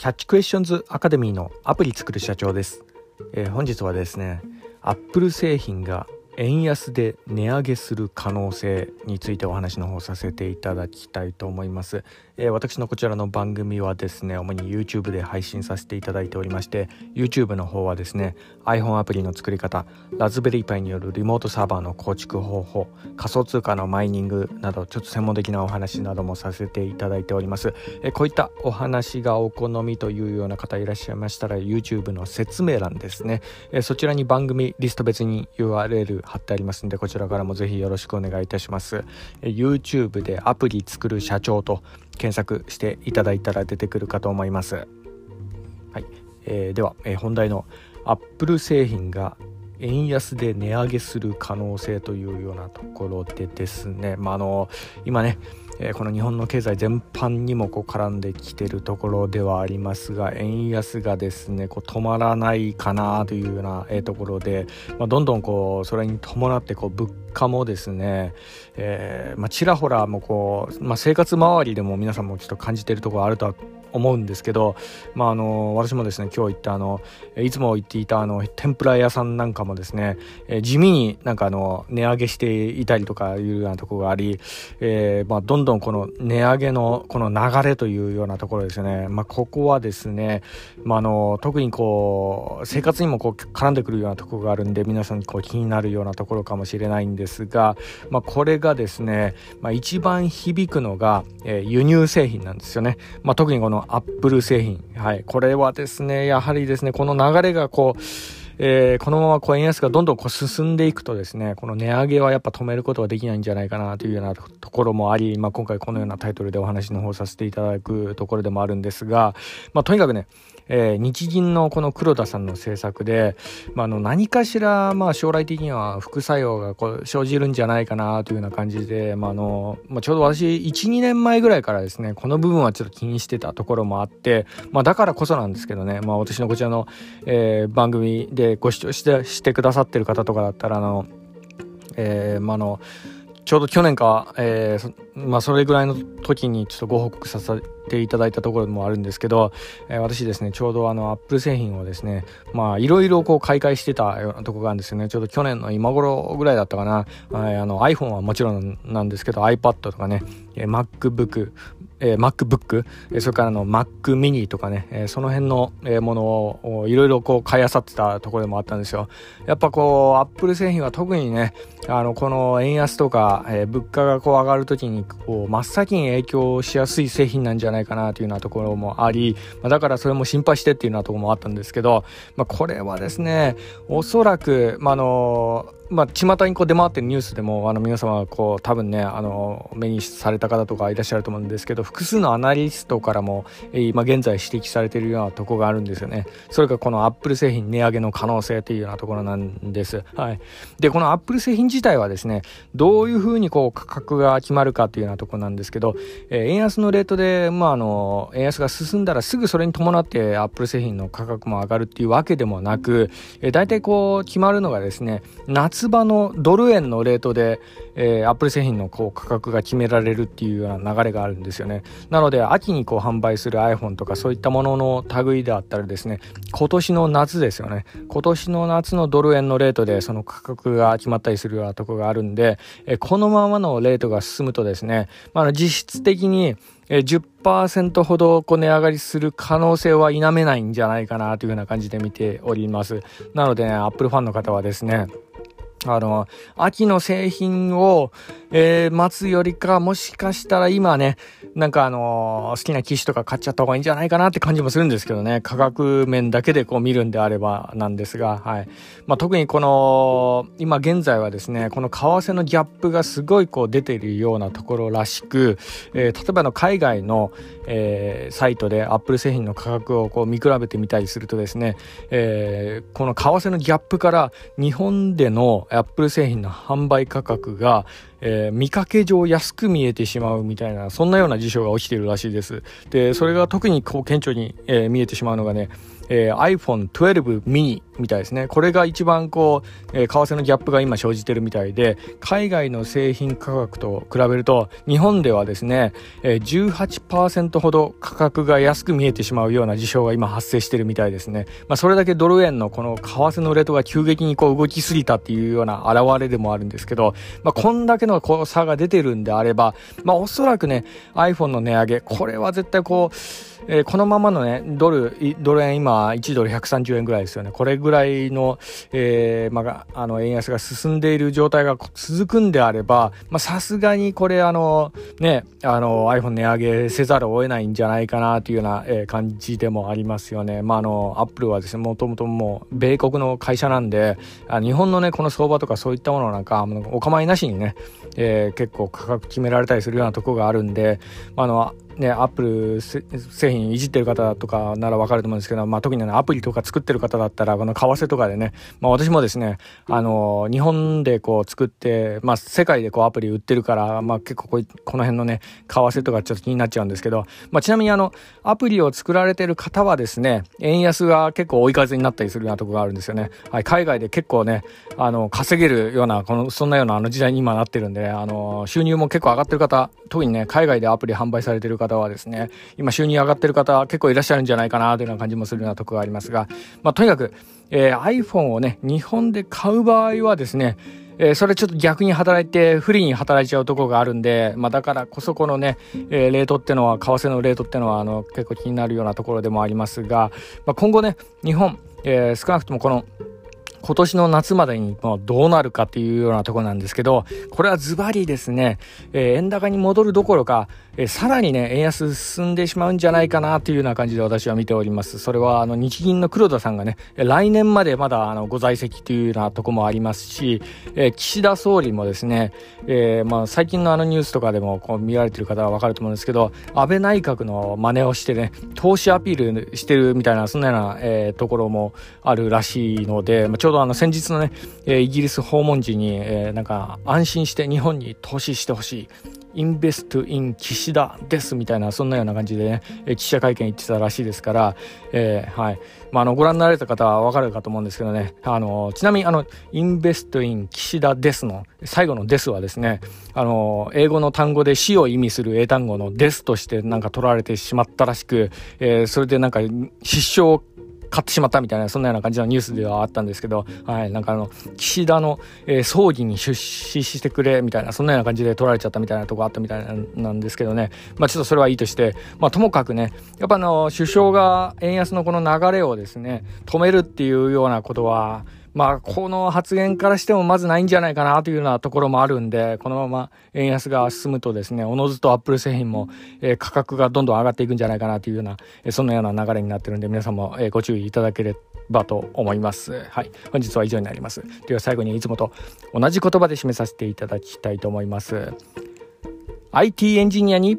キャッチクエスチョンズアカデミーのアプリ作る社長です、えー、本日はですねアップル製品が円安で値上げする可能性についてお話の方させていただきたいと思います、えー、私のこちらの番組はですね主に YouTube で配信させていただいておりまして YouTube の方はですね iPhone アプリの作り方ラズベリーパイによるリモートサーバーの構築方法仮想通貨のマイニングなどちょっと専門的なお話などもさせていただいております、えー、こういったお話がお好みというような方いらっしゃいましたら YouTube の説明欄ですね、えー、そちらに番組リスト別に URL 貼ってありますんでこちらからもぜひよろしくお願いいたします。YouTube でアプリ作る社長と検索していただいたら出てくるかと思います。はい、えー、では、えー、本題の Apple 製品が円安で値上げする可能性というようなところでですね、まあ、あの今ねえー、この日本の経済全般にもこう絡んできてるところではありますが円安がですねこう止まらないかなというような、え、ところで、まあ、どんどんこうそれに伴ってこう物価もですね、えーまあ、ちらほらもこう、まあ、生活周りでも皆さんもちょっと感じてるところあるとは思うんですけど、まあ、あの私もですね今日行ったあのいつも行っていたあの天ぷら屋さんなんかもですね、えー、地味になんかあの値上げしていたりとかいうようなところがあり、えーまあ、どんどんこの値上げのこの流れというようなところですね、まあ、ここはですね、まあ、あの特にこう生活にもこう絡んでくるようなところがあるんで皆さんにこう気になるようなところかもしれないんですが、まあ、これがですね、まあ、一番響くのが、えー、輸入製品なんですよね、まあ、特にこのアップル製品。はい。これはですね、やはりですね、この流れがこう、えー、このままこう円安がどんどんこう進んでいくとですね、この値上げはやっぱ止めることはできないんじゃないかなというようなところもあり、まあ、今回このようなタイトルでお話の方させていただくところでもあるんですが、まあ、とにかくね、えー、日銀のこの黒田さんの政策で、まあ、あの何かしら、まあ、将来的には副作用がこう生じるんじゃないかなというような感じで、まああのまあ、ちょうど私12年前ぐらいからですねこの部分はちょっと気にしてたところもあって、まあ、だからこそなんですけどね、まあ、私のこちらの、えー、番組でご視聴してしてくださってる方とかだったらあの、えー、まあのちょうど去年か、えー、まあ、それぐらいの時にちょっとご報告させていただいたところもあるんですけど、えー、私ですね、ちょうどあの、アップル製品をですね、まあ、いろいろこう、買い替えしてたようなとこがあるんですよね。ちょうど去年の今頃ぐらいだったかな。はい、あの、iPhone はもちろんなんですけど、iPad とかね、えー、MacBook、えー、MacBook、それからの Mac mini とかね、えー、その辺の、えー、ものをいろいろこう買い漁ってたところでもあったんですよ。やっぱこう、Apple 製品は特にね、あの、この円安とか、えー、物価がこう上がるときに、こう、真っ先に影響しやすい製品なんじゃないかなというようなところもあり、まあ、だからそれも心配してっていうようなところもあったんですけど、まあ、これはですね、おそらく、まあ、あの、まあ、巷にこう出回ってるニュースでもあの皆様こう多分ねあの目にされた方とかいらっしゃると思うんですけど複数のアナリストからも、え、今現在指摘されているようなところがあるんですよね。それがこのアップル製品値上げの可能性というようなところなんです、はい、でこのアップル製品自体はですねどういうふうにこう価格が決まるかというようなところなんですけど、えー、円安のレートで、まあ、あの円安が進んだらすぐそれに伴ってアップル製品の価格も上がるっていうわけでもなく、えー、大体こう決まるのがですね夏場のドル円のレートで、えー、アップル製品のこう価格が決められるっていうような流れがあるんですよね。なので、秋にこう販売する iPhone とかそういったものの類であったらですね、今年の夏ですよね。今年の夏のドル円のレートでその価格が決まったりするようなとこがあるんで、えー、このままのレートが進むとですね、まあ、実質的に10%ほどこう値上がりする可能性は否めないんじゃないかなというような感じで見ております。なのでね、Apple ファンの方はですね、あの、秋の製品を、えー、待つよりか、もしかしたら今ね、なんかあのー、好きな機種とか買っちゃった方がいいんじゃないかなって感じもするんですけどね、価格面だけでこう見るんであればなんですが、はい。まあ、特にこの、今現在はですね、この為替のギャップがすごいこう出ているようなところらしく、えー、例えばの海外の、えー、サイトで Apple 製品の価格をこう見比べてみたりするとですね、えー、この為替のギャップから日本での Apple 製品の販売価格が、えー、見かけ上安く見えてしまうみたいな、そんなような事象が起きているらしいです。で、それが特にこう顕著に、えー、見えてしまうのがね、えー、iPhone 12 mini みたいですね。これが一番こう、えー、為替のギャップが今生じてるみたいで、海外の製品価格と比べると、日本ではですね、えー、18%ほど価格が安く見えてしまうような事象が今発生してるみたいですね。まあ、それだけドル円のこの為替のレートが急激にこう動きすぎたっていうような現れでもあるんですけど、まあ、こんだけのこう差が出てるんであれば、まあ、おそらくね、iPhone の値上げ、これは絶対こう、えー、このままのね、ドル、ドル円今、1ドル130円ぐらいですよね。これぐらいの、えー、まあ、あの、円安が進んでいる状態が続くんであれば、まあ、さすがにこれ、あの、ね、あの、iPhone 値上げせざるを得ないんじゃないかなというような、え、感じでもありますよね。まあ、あの、アップルはですね、もともともう、米国の会社なんで、あ日本のね、この相場とかそういったものなんか、お構いなしにね、えー、結構価格決められたりするようなとこがあるんで、あの、ね、アップル製品いじってる方とかならわかると思うんですけど、まあ、特に、ね、アプリとか作ってる方だったら、この為替とかでね、まあ、私もですね、あの、日本でこう作って、まあ、世界でこうアプリ売ってるから、まあ、結構ここの辺のね、為替とかちょっと気になっちゃうんですけど、まあ、ちなみにあの、アプリを作られてる方はですね、円安が結構追い風になったりするようなとこがあるんですよね。はい、海外で結構ね、あの、稼げるような、この、そんなようなあの時代に今なってるんで、あの、収入も結構上がってる方、特にね、海外でアプリ販売されてる方方はですね、今収入上がってる方結構いらっしゃるんじゃないかなというような感じもするようなところがありますが、まあ、とにかく、えー、iPhone をね、日本で買う場合はですね、えー、それちょっと逆に働いて不利に働いちゃうとこがあるんで、まあ、だからこそこのね、えー、レートってのは、為替のレートってのは、あの、結構気になるようなところでもありますが、まあ、今後ね、日本、えー、少なくともこの、今年の夏までにどうなるかっていうようなところなんですけど、これはズバリですね、えー、円高に戻るどころか、えー、さらにね、円安進んでしまうんじゃないかなというような感じで私は見ております。それは、あの、日銀の黒田さんがね、来年までまだ、あの、ご在籍というようなとこもありますし、えー、岸田総理もですね、えー、まあ、最近のあのニュースとかでもこう見られてる方はわかると思うんですけど、安倍内閣の真似をしてね、投資アピールしてるみたいな、そんなような、えー、ところもあるらしいので、まあ、ょうどあの、先日のね、え、イギリス訪問時に、え、なんか、安心して日本に投資してほしい。インベストイン岸田ですみたいなそんなような感じでね、記者会見行ってたらしいですから、えー、はい。まあ、あの、ご覧になられた方はわかるかと思うんですけどね、あの、ちなみにあの、インベストイン岸田ですの最後のですはですね、あの、英語の単語で死を意味する英単語のですとしてなんか取られてしまったらしく、えー、それでなんか失笑買ってしまったみたいな、そんなような感じのニュースではあったんですけど、はい、なんかあの、岸田の、えー、葬儀に出資してくれ、みたいな、そんなような感じで取られちゃったみたいなとこあったみたいなんですけどね、まあちょっとそれはいいとして、まあともかくね、やっぱあの、首相が円安のこの流れをですね、止めるっていうようなことは、まあ、この発言からしてもまずないんじゃないかなというようなところもあるんで、このまま円安が進むとですね、おのずとアップル製品も、えー、価格がどんどん上がっていくんじゃないかなというような、えー、そんなような流れになってるんで、皆さんも、えー、ご注意いただければと思います。はい。本日は以上になります。では最後にいつもと同じ言葉で締めさせていただきたいと思います。IT エンジニアに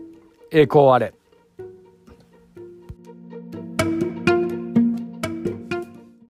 栄光あれ。